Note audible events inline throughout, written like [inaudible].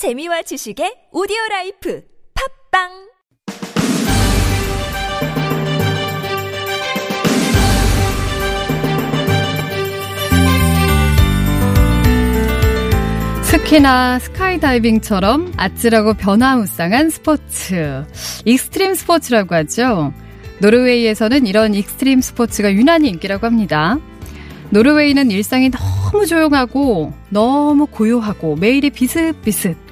재미와 지식의 오디오 라이프 팟빵 스키나 스카이다이빙처럼 아찔하고 변화무쌍한 스포츠. 익스트림 스포츠라고 하죠. 노르웨이에서는 이런 익스트림 스포츠가 유난히 인기라고 합니다. 노르웨이는 일상이 너무 조용하고 너무 고요하고 매일이 비슷비슷.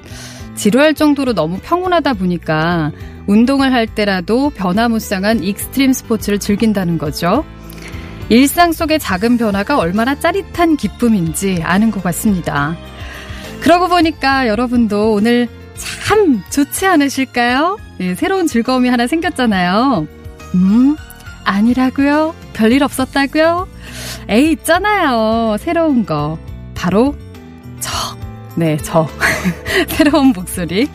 지루할 정도로 너무 평온하다 보니까 운동을 할 때라도 변화무쌍한 익스트림 스포츠를 즐긴다는 거죠. 일상 속의 작은 변화가 얼마나 짜릿한 기쁨인지 아는 것 같습니다. 그러고 보니까 여러분도 오늘 참 좋지 않으실까요? 네, 새로운 즐거움이 하나 생겼잖아요. 음, 아니라고요? 별일 없었다고요? 에이, 있잖아요. 새로운 거. 바로 저. 네, 저. [laughs] 새로운 목소리.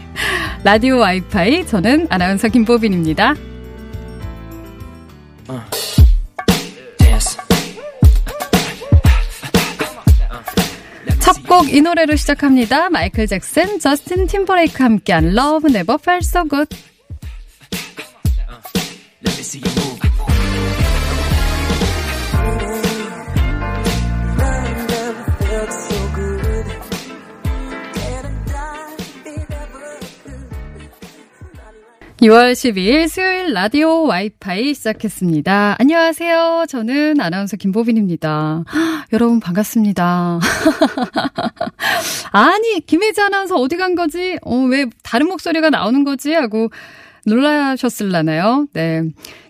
라디오 와이파이. 저는 아나운서 김보빈입니다. 첫 곡 이 노래로 시작합니다. 마이클 잭슨, 저스틴 팀버레이크 함께한 Love Never Felt So Good. 이 6월 12일 수요일 라디오 와이파이 시작했습니다. 안녕하세요. 저는 아나운서 김보빈입니다. [gasps] 여러분 반갑습니다. [laughs] 아니, 김혜지 아나운서 어디 간 거지? 어, 왜 다른 목소리가 나오는 거지? 하고 놀라셨을라나요? 네.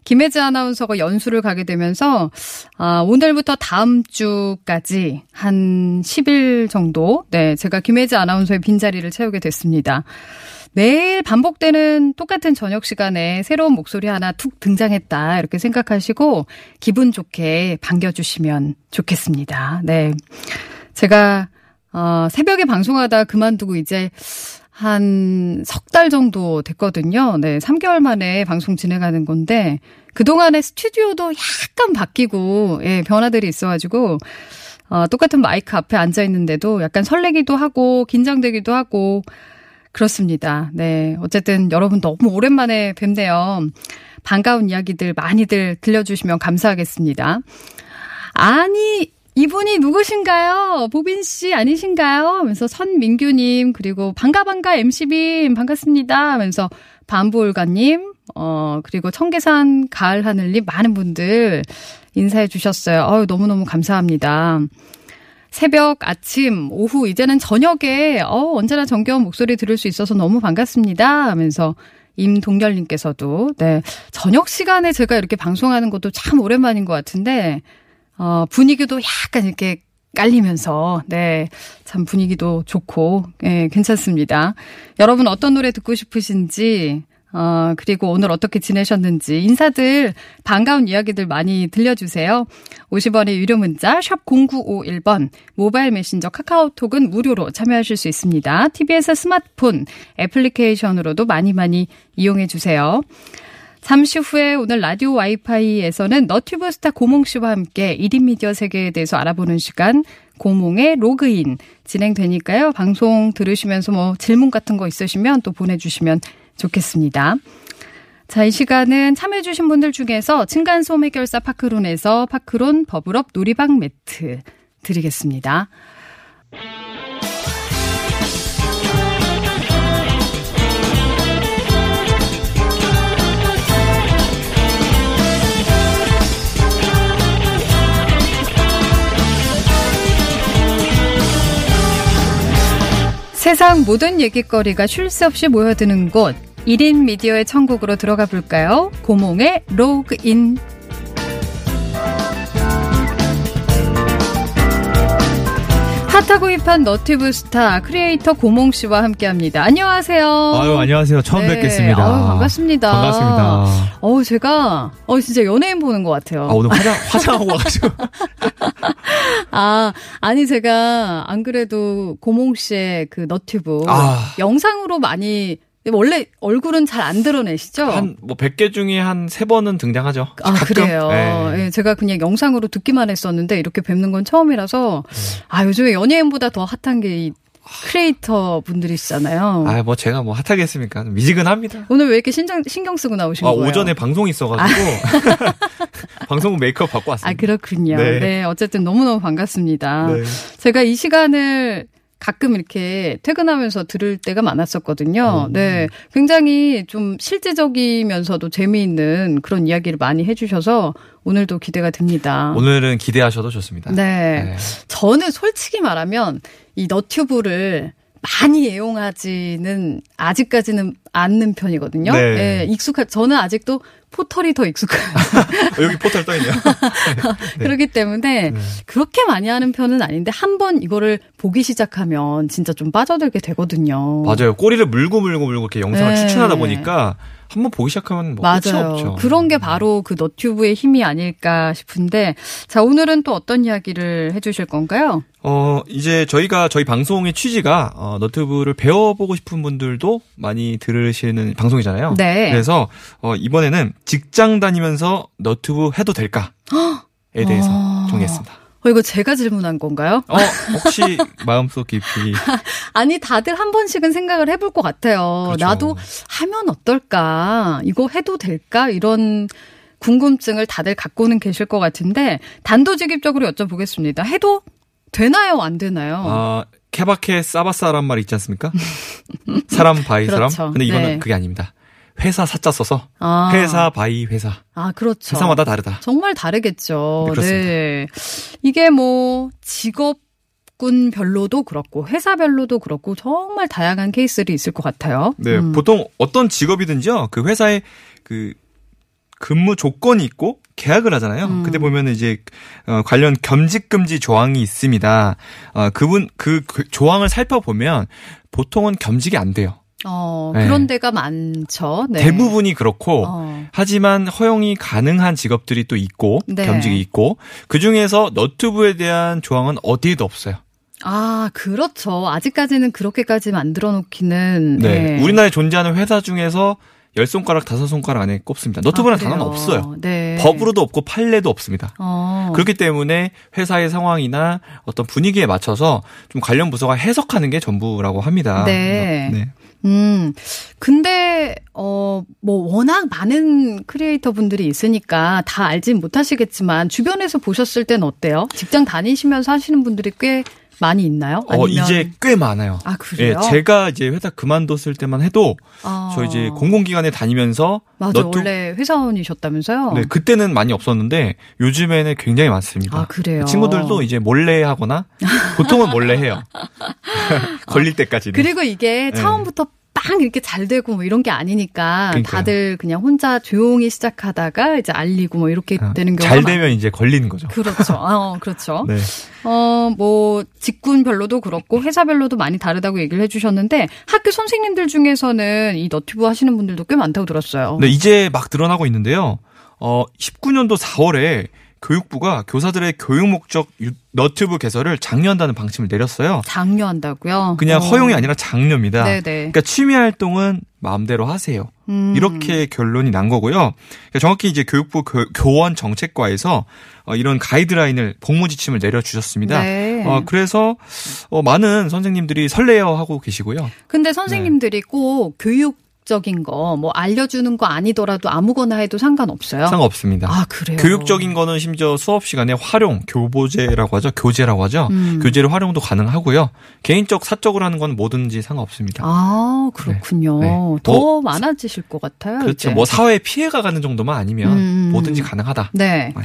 김혜지 아나운서가 연수를 가게 되면서, 아, 오늘부터 다음 주까지 한 10일 정도, 네, 제가 김혜지 아나운서의 빈자리를 채우게 됐습니다. 매일 반복되는 똑같은 저녁 시간에 새로운 목소리 하나 툭 등장했다. 이렇게 생각하시고 기분 좋게 반겨주시면 좋겠습니다. 네. 제가, 어, 새벽에 방송하다 그만두고 이제 한 석 달 정도 됐거든요. 네. 3개월 만에 방송 진행하는 건데 그동안에 스튜디오도 약간 바뀌고, 예, 변화들이 있어 가지고, 어, 똑같은 마이크 앞에 앉아 있는데도 약간 설레기도 하고, 긴장되기도 하고, 그렇습니다. 네. 어쨌든 여러분 너무 오랜만에 뵙네요. 반가운 이야기들 많이들 들려주시면 감사하겠습니다. 아니, 이분이 누구신가요? 보빈 씨 아니신가요? 하면서 선민규님, 그리고 반가반가 MC빔 반갑습니다. 하면서 반부울가님, 어, 그리고 청계산 가을 하늘님 많은 분들 인사해 주셨어요. 어유 너무너무 감사합니다. 새벽, 아침, 오후, 이제는 저녁에, 어, 언제나 정겨운 목소리 들을 수 있어서 너무 반갑습니다. 하면서 임동열님께서도, 네. 저녁 시간에 제가 이렇게 방송하는 것도 참 오랜만인 것 같은데, 어, 분위기도 약간 이렇게 깔리면서, 네. 참 분위기도 좋고, 예, 네, 괜찮습니다. 여러분 어떤 노래 듣고 싶으신지, 어, 그리고 오늘 어떻게 지내셨는지 인사들 반가운 이야기들 많이 들려주세요. 50원의 유료 문자 샵 0951번 모바일 메신저 카카오톡은 무료로 참여하실 수 있습니다. TBS 스마트폰 애플리케이션으로도 많이 많이 이용해 주세요. 잠시 후에 오늘 라디오 와이파이에서는 너튜브 스타 고몽 씨와 함께 1인 미디어 세계에 대해서 알아보는 시간 고몽의 로그인 진행되니까요. 방송 들으시면서 뭐 질문 같은 거 있으시면 또 보내주시면 좋겠습니다. 자, 이 시간은 참여해주신 분들 중에서 층간소음 해결사 파크론에서 파크론 버블업 놀이방 매트 드리겠습니다. 세상 모든 얘기거리가 쉴 새 없이 모여드는 곳 1인 미디어의 천국으로 들어가 볼까요? 고몽의 로그인 핫하고 힙한 너튜브 스타 크리에이터 고몽 씨와 함께합니다. 안녕하세요. 아유 안녕하세요. 처음 네. 뵙겠습니다. 아유, 반갑습니다. 반갑습니다. 어 제가 어 진짜 연예인 보는 것 같아요. 아 오늘 화장 화장하고 와가지고. [laughs] 아 아니 제가 안 그래도 고몽 씨의 그 너튜브 아. 영상으로 많이 원래 얼굴은 잘 안 드러내시죠? 한, 뭐, 100개 중에 한 3번은 등장하죠. 아, 가끔? 그래요? 네. 네. 제가 그냥 영상으로 듣기만 했었는데, 이렇게 뵙는 건 처음이라서, 네. 아, 요즘에 연예인보다 더 핫한 게 크리에이터 분들이시잖아요. 아, 뭐 제가 뭐 핫하겠습니까? 미지근합니다. 오늘 왜 이렇게 신경, 신경 쓰고 나오신 아, 거예요? 오전에 방송이 있어가지고 [laughs] 방송국 메이크업 받고 아, 왔습니다. 그렇군요. 네. 네. 어쨌든 너무너무 반갑습니다. 네. 제가 이 시간을 가끔 이렇게 퇴근하면서 들을 때가 많았었거든요. 음. 네. 굉장히 좀 실제적이면서도 재미있는 그런 이야기를 많이 해주셔서 오늘도 기대가 됩니다. 오늘은 기대하셔도 좋습니다. 네. 네. 저는 솔직히 말하면 이 너튜브를 많이 애용하지는 아직까지는 않는 편이거든요. 네. 예, 익숙하, 저는 아직도 포털이 더 익숙해요. 어, [laughs] 여기 포털 떠있네요. 네. [laughs] 그렇기 때문에 네. 그렇게 많이 하는 편은 아닌데 한 번 이거를 보기 시작하면 진짜 좀 빠져들게 되거든요. 맞아요. 꼬리를 물고 물고 물고 이렇게 영상을 네. 추천하다 보니까 한번 보기 시작하면 뭐 맞아요. 없죠. 그런 게 바로 그 너튜브의 힘이 아닐까 싶은데 자 오늘은 또 어떤 이야기를 해주실 건가요? 어, 이제 저희가 저희 방송의 취지가 어, 너튜브를 배워보고 싶은 분들도 많이 들으시는 방송이잖아요. 네. 그래서 어, 이번에는 직장 다니면서 너튜브 해도 될까에 대해서 아. 정리했습니다. 어, 이거 제가 질문한 건가요? 어, 혹시 [laughs] 마음속 깊이 [laughs] 아니 다들 한 번씩은 생각을 해볼 것 같아요. 그렇죠. 나도 하면 어떨까? 이거 해도 될까? 이런 궁금증을 다들 갖고는 계실 것 같은데 단도직입적으로 여쭤보겠습니다. 해도 되나요? 안 되나요? 아, 케바케 싸바싸란 말 있지 않습니까? 사람 by [laughs] 그렇죠. 사람. 근데 이거는 네. 그게 아닙니다. 회사 사자 써서 아. 회사 by 회사. 아 그렇죠. 회사마다 다르다. 정말 다르겠죠. 네. 네. 이게 뭐 직업 군별로도 그렇고 회사별로도 그렇고 정말 다양한 케이스들이 있을 것 같아요. 네, 음. 보통 어떤 직업이든지요. 그 회사에 그 근무 조건이 있고 계약을 하잖아요. 음. 그때 보면 이제 어, 관련 겸직 금지 조항이 있습니다. 어, 그분 그, 그 조항을 살펴보면 보통은 겸직이 안 돼요. 어, 네. 그런 데가 많죠. 네. 대부분이 그렇고 어. 하지만 허용이 가능한 직업들이 또 있고 네. 겸직이 있고 그 중에서 너튜브에 대한 조항은 어디에도 없어요. 아, 그렇죠. 아직까지는 그렇게까지 만들어 놓기는. 네, 우리나라에 존재하는 회사 중에서 열 손가락 다섯 손가락 안에 꼽습니다. 너튜브는 아? 단어는 없어요. 네. 법으로도 없고 판례도 없습니다. 어. 그렇기 때문에 회사의 상황이나 어떤 분위기에 맞춰서 좀 관련 부서가 해석하는 게 전부라고 합니다. 네. 네. 음. 근데 어 뭐 워낙 많은 크리에이터 분들이 있으니까 다 알진 못하시겠지만 주변에서 보셨을 땐 어때요? 직장 다니시면서 하시는 분들이 꽤 많이 있나요? 어, 아니면 이제 꽤 많아요. 아 그래요? 예, 제가 이제 회사 그만뒀을 때만 해도 아. 저 이제 공공기관에 다니면서 맞아 너튜브 원래 회사원이셨다면서요? 네, 그때는 많이 없었는데 요즘에는 굉장히 많습니다. 아 그래요. 친구들도 이제 몰래 하거나 보통은 몰래 해요. [laughs] [laughs] 걸릴 때까지는. 그리고 이게 네. 처음부터 빵 이렇게 잘 되고 뭐 이런 게 아니니까 그러니까요. 다들 그냥 혼자 조용히 시작하다가 이제 알리고 뭐 이렇게 아, 되는 경우가 잘 많- 되면 이제 걸리는 거죠. 그렇죠. [laughs] 어, 그렇죠. 네. 어, 뭐, 직군별로도 그렇고, 회사별로도 많이 다르다고 얘기를 해주셨는데, 학교 선생님들 중에서는 이 너튜브 하시는 분들도 꽤 많다고 들었어요. 네, 이제 막 늘어나고 있는데요. 어, 19년도 4월에 교육부가 교사들의 교육 목적 유- 너튜브 개설을 장려한다는 방침을 내렸어요. 장려한다고요? 그냥 어. 허용이 아니라 장려입니다. 네네. 그러니까 취미 활동은 마음대로 하세요. 음. 이렇게 결론이 난 거고요. 그러니까 정확히 이제 교육부 교, 원 정책과에서 어, 이런 가이드라인을 복무 지침을 내려주셨습니다. 네. 어, 그래서 어, 많은 선생님들이 설레어 하고 계시고요. 근데 선생님들이 꼭 교육 적인 거, 뭐, 알려주는 거 아니더라도 아무거나 해도 상관없어요? 상관없습니다. 아, 그래요? 교육적인 거는 심지어 수업 시간에 활용, 교보제라고 하죠. 교재라고 하죠. 음. 교재를 활용도 가능하고요. 개인적, 사적으로 하는 건 뭐든지 상관없습니다. 아, 그렇군요. 네. 더 뭐, 많아지실 것 같아요. 그렇죠. 이제. 뭐 사회에 피해가 가는 정도만 아니면 음. 뭐든지 가능하다. 네. 네.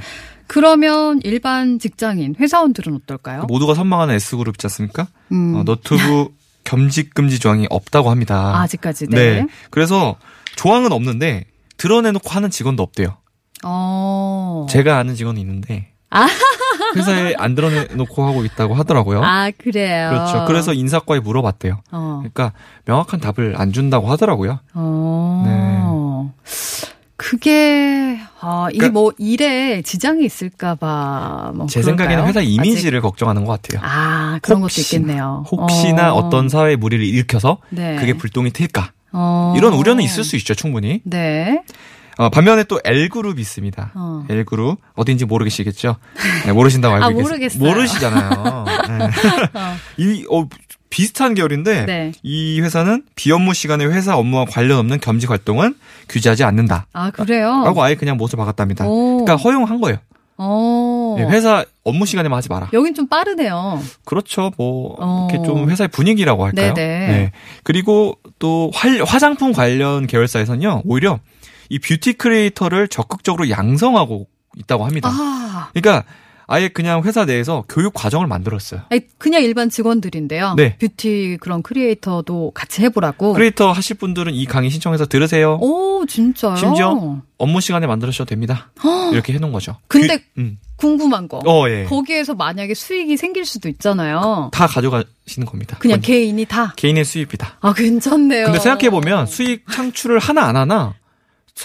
그러면 일반 직장인, 회사원들은 어떨까요? 모두가 선망하는 S그룹 있지 않습니까? 음. 어, 너튜브 [laughs] 겸직 금지 조항이 없다고 합니다. 아직까지, 네. 그래서 조항은 없는데 드러내놓고 하는 직원도 없대요. 어. 제가 아는 직원이 있는데 아. [laughs] 회사에 안 드러내놓고 하고 있다고 하더라고요. 아, 그래요. 그렇죠. 그래서 인사과에 물어봤대요. 어. 그러니까 명확한 답을 안 준다고 하더라고요. 어. 그게, 아, 이게 그러니까- 뭐 일에 지장이 있을까봐, 뭐. 제 그럴까요? 생각에는 회사 아직? 이미지를 걱정하는 것 같아요. 아, 그런 혹시나, 것도 있겠네요. 혹시나 어. 어. 떤 사회 무리를 일으켜서 네. 그게 불똥이 튈까? 어. 이런 우려는 있을 수 있죠, 충분히. 네. 어, 반면에 또 L그룹이 있습니다. 어. L그룹 어딘지 모르겠시겠죠? 네, 모르신다고 알고 아, 계세요. 모르시잖아요. [laughs] 네. 이 어, 비슷한 계열인데 네. 이 회사는 비업무 시간에 회사 업무와 관련 없는 겸직 활동은 규제하지 않는다. 아, 그래요? 하고 아예 그냥 못을 박았답니다. 오. 그러니까 허용한 거예요. 어. 네, 회사 업무 시간에만 하지 마라. 여긴 좀 빠르네요. 그렇죠. 뭐 어. 이렇게 좀 회사의 분위기라고 할까요? 네네. 그리고 또 활- 화장품 관련 계열사에서는요. 오히려 이 뷰티 크리에이터를 적극적으로 양성하고 있다고 합니다. 아. 그러니까 아예 그냥 회사 내에서 교육 과정을 만들었어요. 아니, 그냥 일반 직원들인데요. 네. 뷰티 그런 크리에이터도 같이 해보라고. 크리에이터 하실 분들은 이 강의 신청해서 들으세요. 오, 진짜요? 심지어? 업무 시간에 만들으셔도 됩니다. 이렇게 해놓은 거죠. 근데 그- 음. 궁금한 거. 어, 예. 거기에서 만약에 수익이 생길 수도 있잖아요. 다 가져가시는 겁니다. 그냥 개인이 다. 개인의 수입이다. 아, 괜찮네요. 근데 생각해보면 수익 창출을 하나 안 하나 서-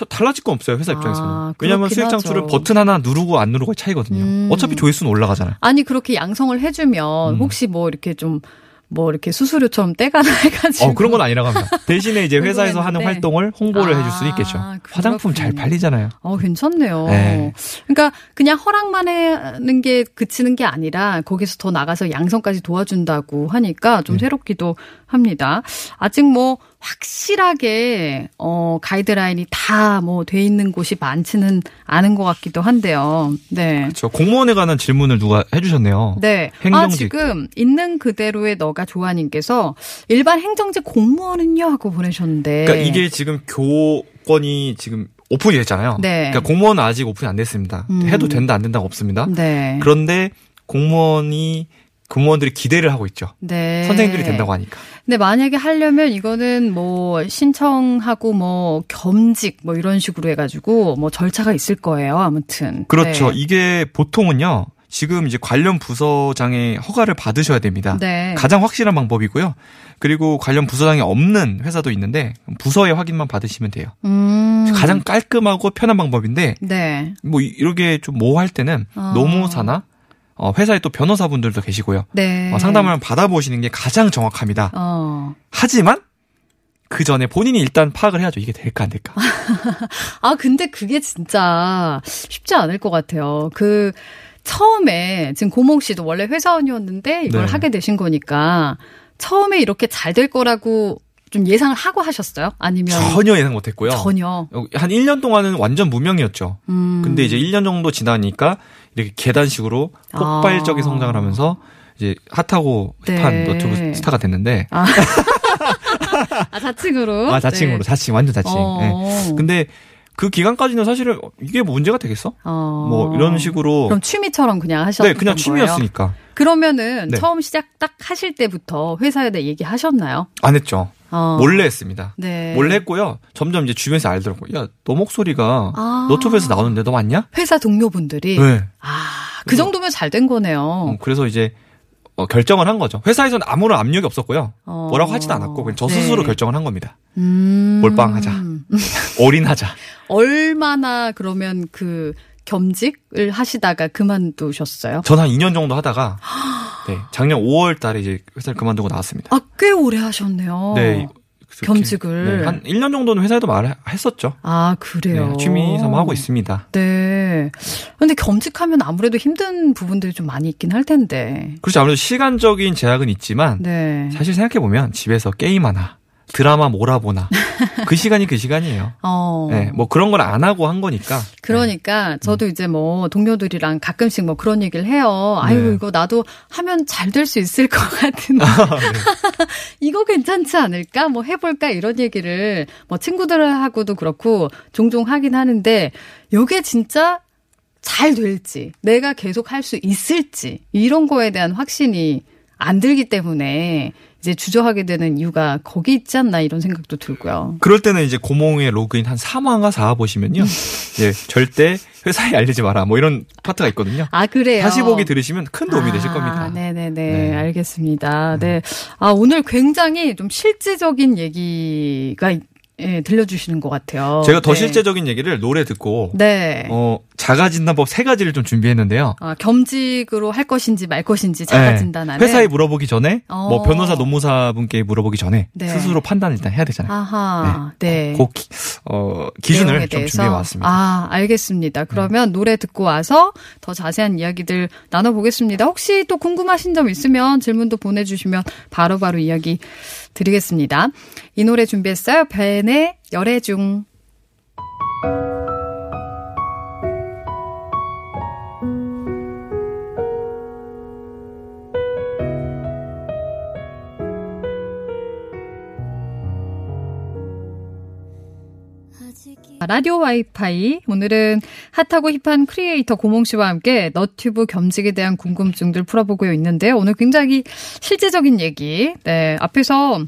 달라질 건 없어요 회사 입장에서는 아, 왜냐하면 수익 창출을 하죠. 버튼 하나 누르고 안 누르고의 차이거든요 음. 어차피 조회수는 올라가잖아요 아니 그렇게 양성을 해주면 음. 혹시 뭐 이렇게 좀뭐 이렇게 수수료처럼 떼가나 [laughs] 해가지고. 어 그런 건 아니라고 합니다 대신에 이제 [laughs] 회사에서 하는. 활동을 홍보를 아, 해줄 수는 있겠죠 그렇군요. 화장품 잘 팔리잖아요 어, 괜찮네요. 네. 그러니까 그냥 허락만 하는 게 그치는 게 아니라 거기서 더 나가서 양성까지 도와준다고 하니까 좀 네. 새롭기도 합니다. 아직 뭐 확실하게 어 가이드라인이 다 뭐 돼 있는 곳이 많지는 않은 것 같기도 한데요. 네. 그렇죠 공무원에 관한 질문을 누가 해주셨네요 네. 아, 행정직. 지금 있는 그대로의 너가 좋아님께서 일반 행정직 공무원은요 하고 보내셨는데. 그러니까 이게 지금 교권이 지금 오픈이 됐잖아요 네. 그러니까 공무원은 아직 오픈이 안 됐습니다 음. 해도 된다 안 된다가 없습니다 네. 그런데 공무원이 공무원들이 기대를 하고 있죠 네. 선생님들이 된다고 하니까 근데 만약에 하려면 이거는 뭐 신청하고 뭐 겸직 뭐 이런 식으로 해가지고 뭐 절차가 있을 거예요. 아무튼. 그렇죠. 네. 이게 보통은요. 지금 이제 관련 부서장의 허가를 받으셔야 됩니다. 네. 가장 확실한 방법이고요. 그리고 관련 부서장이 없는 회사도 있는데 부서의 확인만 받으시면 돼요. 음. 가장 깔끔하고 편한 방법인데 네. 뭐 이- 이렇게 좀 모호할 때는 어. 노무사나 어, 회사에 또 변호사분들도 계시고요. 네. 어, 상담을 받아보시는 게 가장 정확합니다. 어. 하지만 그 전에 본인이 일단 파악을 해야죠. 이게 될까 안 될까. [laughs] 아 근데 그게 진짜 쉽지 않을 것 같아요. 그 처음에 지금 고몽 씨도 원래 회사원이었는데 이걸 네. 하게 되신 거니까 처음에 이렇게 잘 될 거라고 좀 예상을 하고 하셨어요? 아니면 전혀 예상 못했고요. 전혀. 어, 한 1년 동안은 완전 무명이었죠. 음. 근데 이제 1년 정도 지나니까 이렇게 계단식으로 폭발적인 아. 성장을 하면서 이제 핫하고 힙한 네. 너튜브 스타가 됐는데 아, [laughs] 아 자칭으로. 아 자칭으로 네. 자칭 완전 자칭. 어. 예. 근데 그 기간까지는 사실은 이게 뭐 문제가 되겠어? 어. 뭐 이런 식으로 그럼 취미처럼 그냥 하셨던 네 그냥 거예요? 취미였으니까 그러면은 네. 처음 시작 딱 하실 때부터 회사에 대해 얘기하셨나요? 안 했죠. 어. 몰래 했습니다. 네. 몰래 했고요. 점점 이제 주변에서 알더라고. 야, 너 목소리가 아. 너튜브에서 나오는데 너 맞냐? 회사 동료분들이 네. 아, 그 정도면 잘 된 거네요. 어, 그래서 이제 어, 결정을 한 거죠. 회사에서는 아무런 압력이 없었고요. 어. 뭐라고 하지도 않았고 그냥 저 네. 스스로 결정을 한 겁니다. 음. 몰빵하자. [laughs] 올인하자. 얼마나 그러면 그 겸직을 하시다가 그만두셨어요? 전 한 2년 정도 하다가 [gasps] 네, 작년 5월 달에 이제 회사를 그만두고 나왔습니다. 아, 꽤 오래 하셨네요. 네. 겸직을. 네, 한 1년 정도는 회사에도 말했었죠. 아, 그래요. 네, 취미 삼아 하고 있습니다. 네. 근데 겸직하면 아무래도 힘든 부분들이 좀 많이 있긴 할 텐데. 그렇죠. 아무래도 시간적인 제약은 있지만 네. 사실 생각해 보면 집에서 게임 하나, 드라마 몰아보나 그 시간이 그 시간이에요. [laughs] 어. 네, 뭐 그런 걸 안 하고 한 거니까. 그러니까 저도 이제 뭐 동료들이랑 가끔씩 뭐 그런 얘기를 해요. 아유 네. 이거 나도 하면 잘 될 수 있을 것 같은데 [laughs] 이거 괜찮지 않을까? 뭐 해볼까 이런 얘기를 뭐 친구들하고도 그렇고 종종 하긴 하는데 요게 진짜 잘 될지 내가 계속 할 수 있을지 이런 거에 대한 확신이 안 들기 때문에 이제 주저하게 되는 이유가 거기 있지 않나 이런 생각도 들고요. 그럴 때는 이제 고몽의 로그인 한 3화가 4화 보시면요. 예, 절대 회사에 알리지 마라. 뭐 이런 파트가 있거든요. 아 그래요. 다시 보기 들으시면 큰 도움이 되실 아, 겁니다. 네네네. 네. 알겠습니다. 네. 아, 오늘 굉장히 좀 실질적인 얘기가 예, 들려주시는 것 같아요. 제가 더 네. 실제적인 얘기를 노래 듣고 네. 어 자가진단법 세 가지를 좀 준비했는데요. 아, 겸직으로 할 것인지 말 것인지 자가 진단하는. 네. 회사에 물어보기 전에 어. 뭐 변호사 노무사분께 물어보기 전에 네. 스스로 판단 을 일단 해야 되잖아요. 아하. 네. 그 기, 어, 기준을 좀? 준비해 왔습니다. 아, 알겠습니다. 그러면 노래 듣고 와서 더 자세한 이야기들 나눠 보겠습니다. 혹시 또 궁금하신 점 있으면 질문도 보내 주시면 바로바로 이야기 드리겠습니다. 이 노래 준비했어요. 벤의 열애중. 라디오 와이파이 오늘은 핫하고 힙한 크리에이터 고몽 씨와 함께 너튜브 겸직에 대한 궁금증들 풀어보고 있는데요. 오늘 굉장히 실제적인 얘기. 네, 앞에서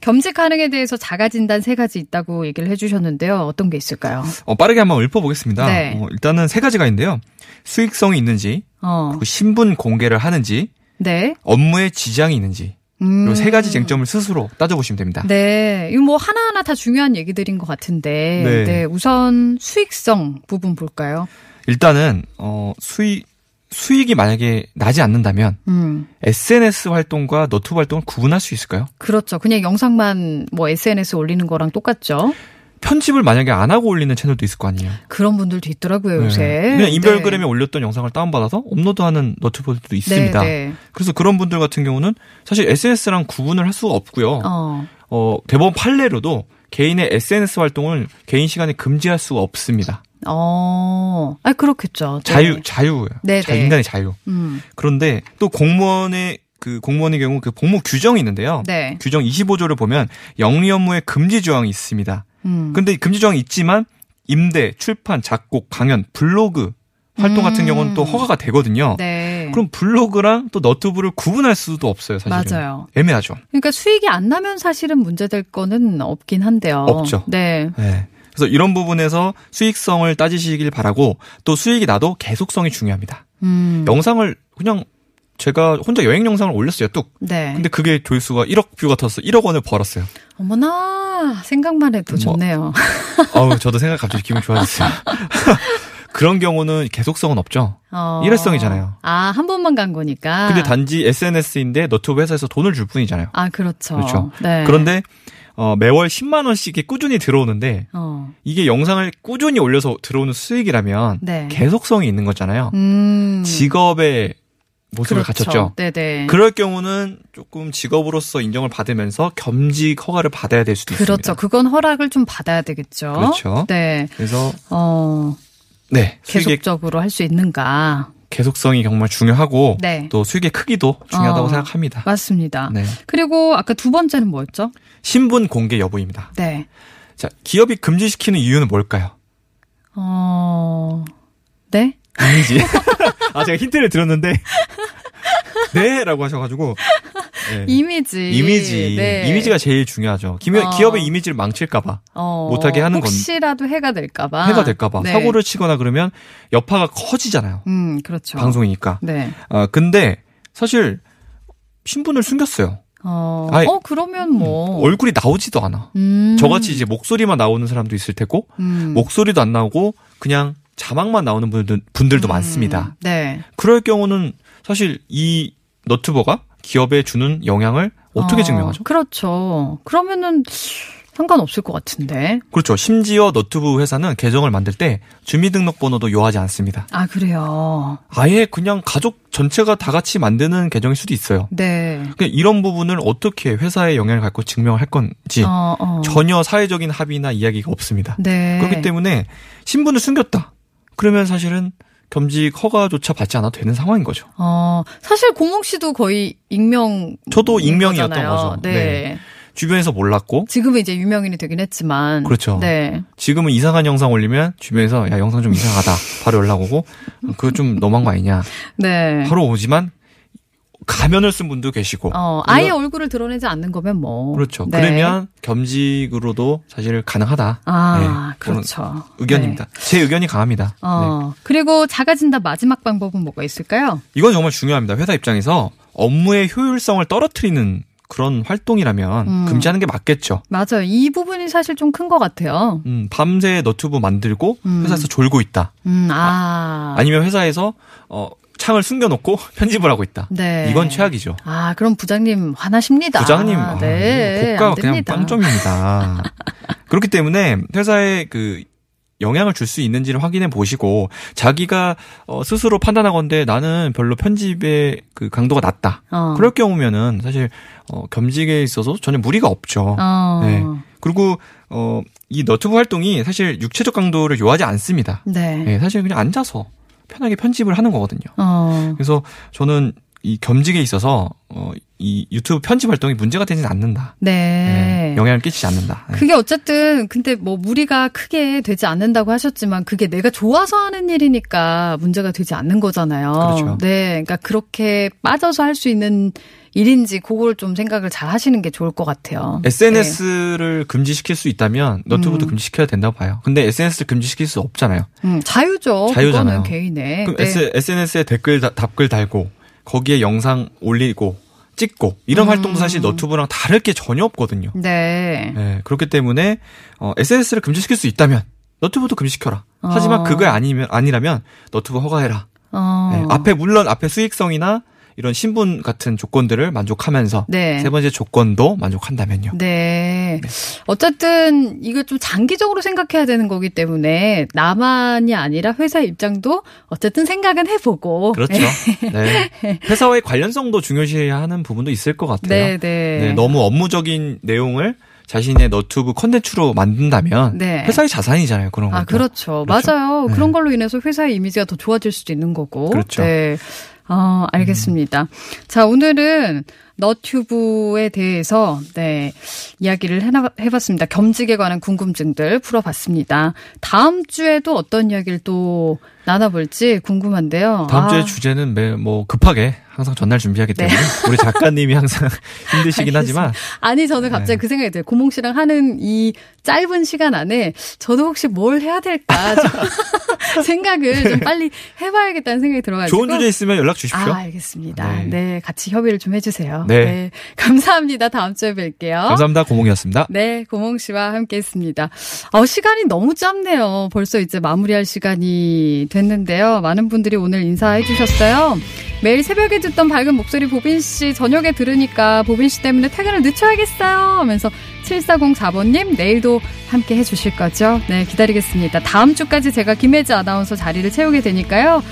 겸직 가능에 대해서 자가 진단 세 가지 있다고 얘기를 해주셨는데요. 어떤 게 있을까요? 어, 빠르게 한번 읊어보겠습니다. 네. 어, 일단은 세 가지가 있는데요. 수익성이 있는지, 어, 그리고 신분 공개를 하는지, 네. 업무에 지장이 있는지, 음. 이세 가지 쟁점을 스스로 따져보시면 됩니다. 네, 이거 뭐 하나하나 다 중요한 얘기들인 것 같은데, 네. 네, 우선 수익성 부분 볼까요? 일단은 어, 수익 수익이 만약에 나지 않는다면 음, SNS 활동과 너튜브 활동을 구분할 수 있을까요? 그렇죠. 그냥 영상만 뭐 SNS 올리는 거랑 똑같죠. 편집을 만약에 안 하고 올리는 채널도 있을 거 아니에요. 그런 분들도 있더라고요, 요새. 네. 그냥 인별그램에 올렸던 영상을 다운받아서 업로드하는 너튜버들도 있습니다. 네, 네. 그래서 그런 분들 같은 경우는 사실 SNS랑 구분을 할 수가 없고요. 어. 어, 대법원 판례로도 개인의 SNS 활동을 개인 시간에 금지할 수가 없습니다. 어, 아, 그렇겠죠. 네. 자유, 자유예요. 네, 자, 네. 인간의 자유. 음, 그런데 또 공무원의 그 공무원의 경우 그 복무 규정이 있는데요. 네. 규정 25조를 보면 영리 업무의 금지 조항이 있습니다. 음. 근데 금지 조항이 있지만 임대, 출판, 작곡, 강연, 블로그 활동 같은 음. 경우는 또 허가가 되거든요. 네. 그럼 블로그랑 또 너튜브를 구분할 수도 없어요, 사실은. 맞아요. 애매하죠. 그러니까 수익이 안 나면 사실은 문제될 거는 없긴 한데요. 없죠. 네. 네. 그래서 이런 부분에서 수익성을 따지시길 바라고 또 수익이 나도 계속성이 중요합니다. 음. 영상을 그냥 제가 혼자 여행 영상을 올렸어요, 뚝. 네. 근데 그게 조회수가 1억 뷰가 터서 1억 원을 벌었어요. 어머나, 생각만 해도 뭐, 좋네요. [laughs] 아우, 저도 생각 갑자기 기분 좋아졌어요. [laughs] 그런 경우는 계속성은 없죠. 어. 일회성이잖아요. 아, 한 번만 간 거니까. 근데 단지 SNS인데 너튜브 회사에서 돈을 줄 뿐이잖아요. 아, 그렇죠. 그렇죠. 네. 그런데 어, 매월 10만 원씩 꾸준히 들어오는데 어. 이게 영상을 꾸준히 올려서 들어오는 수익이라면 네. 계속성이 있는 거잖아요. 음. 직업의 모습을 그렇죠. 갖췄죠. 네네. 그럴 경우는 조금 직업으로서 인정을 받으면서 겸직 허가를 받아야 될 수도 그렇죠. 있습니다. 그건 허락을 좀 받아야 되겠죠. 그렇죠. 네. 그래서 어, 네 계속적으로 할 수 있는가. 계속성이 정말 중요하고 네. 또 수익의 크기도 중요하다고 어, 생각합니다. 맞습니다. 네. 그리고 아까 두 번째는 뭐였죠? 신분 공개 여부입니다. 네. 자, 기업이 금지시키는 이유는 뭘까요? 어, 네? 이미지. [laughs] 아, 제가 힌트를 드렸는데 [laughs] 네 라고 하셔가지고 네. 이미지. 이미지. 네. 이미지가 제일 중요하죠. 기, 어. 기업의 이미지를 망칠까봐 어, 못하게 하는 건- 혹시라도 해가 될까봐. 해가 될까봐 네. 사고를 치거나 그러면 여파가 커지잖아요. 음, 그렇죠. 방송이니까. 네. 아 근데 사실 신분을 숨겼어요. 어, 아이, 어 그러면 뭐. 얼굴이 나오지도 않아. 음. 저같이 이제 목소리만 나오는 사람도 있을 테고 음. 목소리도 안 나오고 그냥 자막만 나오는 분들, 분들도 음, 많습니다. 네. 그럴 경우는 사실 이 너튜버가 기업에 주는 영향을 어떻게 어, 증명하죠? 그렇죠. 그러면은 상관없을 것 같은데. 그렇죠. 심지어 너튜브 회사는 계정을 만들 때 주민등록번호도 요하지 않습니다. 아, 그래요. 아예 그냥 가족 전체가 다 같이 만드는 계정일 수도 있어요. 네. 그러니까 이런 부분을 어떻게 회사에 영향을 갖고 증명할 건지 어, 어. 전혀 사회적인 합의나 이야기가 없습니다. 네. 그렇기 때문에 신분을 숨겼다. 그러면 사실은 겸직 허가조차 받지 않아도 되는 상황인 거죠. 어, 사실 공홍 씨도 거의 익명. 저도 익명이었던 거잖아요. 거죠. 네. 네. 주변에서 몰랐고 지금은 이제 유명인이 되긴 했지만. 그렇죠. 네. 지금은 이상한 영상 올리면 주변에서 야 영상 좀 이상하다 바로 연락 오고 그거 좀 너무한 거 아니냐 네. 바로 오지만 가면을 쓴 분도 계시고 어, 아예 이런- 얼굴을 드러내지 않는 거면 뭐. 그렇죠. 네. 그러면 겸직으로도 사실 가능하다. 아, 네, 그렇죠. 의견입니다. 네. 제 의견이 강합니다. 네. 어, 그리고 작아진다 마지막 방법은 뭐가 있을까요? 이건 정말 중요합니다. 회사 입장에서 업무의 효율성을 떨어뜨리는 그런 활동이라면 음. 금지하는 게 맞겠죠. 맞아요. 이 부분이 사실 좀 큰 것 같아요. 음, 밤새 너튜브 만들고 음. 회사에서 졸고 있다. 음, 아. 아니면 회사에서 어, 창을 숨겨놓고 [laughs] 편집을 하고 있다. 네. 이건 최악이죠. 아, 그럼 부장님 화나십니다. 부장님, 아, 아, 네. 고가 안 그냥. 빵점입니다. [laughs] 그렇기 때문에 회사에 그 영향을 줄 수 있는지를 확인해 보시고 자기가 어, 스스로 판단하건데 나는 별로 편집의 그 강도가 낮다. 어. 그럴 경우면은 사실 어, 겸직에 있어서 전혀 무리가 없죠. 어. 네. 그리고 어, 이 너튜브 활동이 사실 육체적 강도를 요하지 않습니다. 네. 네, 사실 그냥 앉아서 편하게 편집을 하는 거거든요. 어. 그래서 저는 이 겸직에 있어서 어, 이 유튜브 편집 활동이 문제가 되지는 않는다. 네. 네, 영향을 끼치지 않는다. 네. 그게 어쨌든 근데 뭐 무리가 크게 되지 않는다고 하셨지만 그게 내가 좋아서 하는 일이니까 문제가 되지 않는 거잖아요. 그렇죠. 네. 그러니까 그렇게 빠져서 할 수 있는 일인지 그걸 좀 생각을 잘 하시는 게 좋을 것 같아요. SNS를 금지시킬 수 있다면 너튜브도 음. 금지시켜야 된다고 봐요. 근데 SNS를 금지시킬 수 없잖아요. 음, 자유죠. 자유잖아요. 개인의. 그럼 네. SNS에 댓글 다- 답글 달고 거기에 영상 올리고 찍고 이런 음. 활동도 사실 너튜브랑 다를 게 전혀 없거든요. 네. 네, 그렇기 때문에 어, SNS를 금지시킬 수 있다면 너튜브도 금지시켜라. 하지만 어. 그게 아니면 아니라면 너튜브 허가해라. 어. 네, 앞에 물론 앞에 수익성이나 이런 신분 같은 조건들을 만족하면서 네. 세 번째 조건도 만족한다면요. 네. 어쨌든 이거 좀 장기적으로 생각해야 되는 거기 때문에 나만이 아니라 회사 입장도 어쨌든 생각은 해보고. 그렇죠. 네. 회사와의 관련성도 중요시하는 부분도 있을 것 같아요. 네, 네. 네, 너무 업무적인 내용을 자신의 너튜브 컨텐츠로 만든다면 네. 회사의 자산이잖아요. 그런 거. 아, 그렇죠. 그렇죠. 맞아요. 네. 그런 걸로 인해서 회사의 이미지가 더 좋아질 수도 있는 거고. 그렇죠. 네. 어, 알겠습니다. 자, 오늘은 너튜브에 대해서, 네, 이야기를 해나, 해봤습니다. 겸직에 관한 궁금증들 풀어봤습니다. 다음 주에도 어떤 이야기를 또 나눠볼지 궁금한데요. 다음 주에 아, 주제는 매, 뭐 급하게 항상 전날 준비하기 네. 때문에 우리 작가님이 [laughs] 항상 힘드시긴 하지만 아니, 저는 갑자기 네. 그 생각이 들어요. 고몽 씨랑 하는 이 짧은 시간 안에 저도 혹시 뭘 해야 될까 좀 [laughs] 생각을 좀 빨리 해봐야겠다는 생각이 들어가지고. 좋은 주제 있으면 연락 주십시오. 아, 알겠습니다. 네. 네. 같이 협의를 좀 해주세요. 네. 감사합니다. 다음 주에 뵐게요. 감사합니다. 고몽이었습니다. 네, 고몽 씨와 함께 했습니다. 어, 시간이 너무 짧네요. 벌써 이제 마무리할 시간이 됐는데요. 많은 분들이 오늘 인사해 주셨어요. 매일 새벽에 듣던 밝은 목소리 보빈 씨 저녁에 들으니까 보빈 씨 때문에 퇴근을 늦춰야겠어요 하면서 7404번님 내일도 함께 해주실 거죠? 네, 기다리겠습니다. 다음 주까지 제가 김혜지 아나운서 자리를 채우게 되니까요.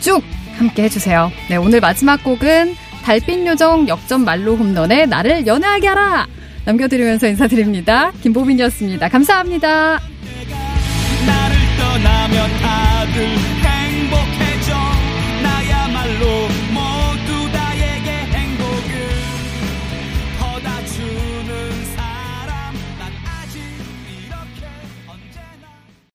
쭉 함께 해주세요. 네, 오늘 마지막 곡은 달빛 요정 역전 말로 홈런에 나를 연애하게 하라! 남겨드리면서 인사드립니다. 김보빈이었습니다. 감사합니다. 나를 떠나면 다들 행복해져 나야말로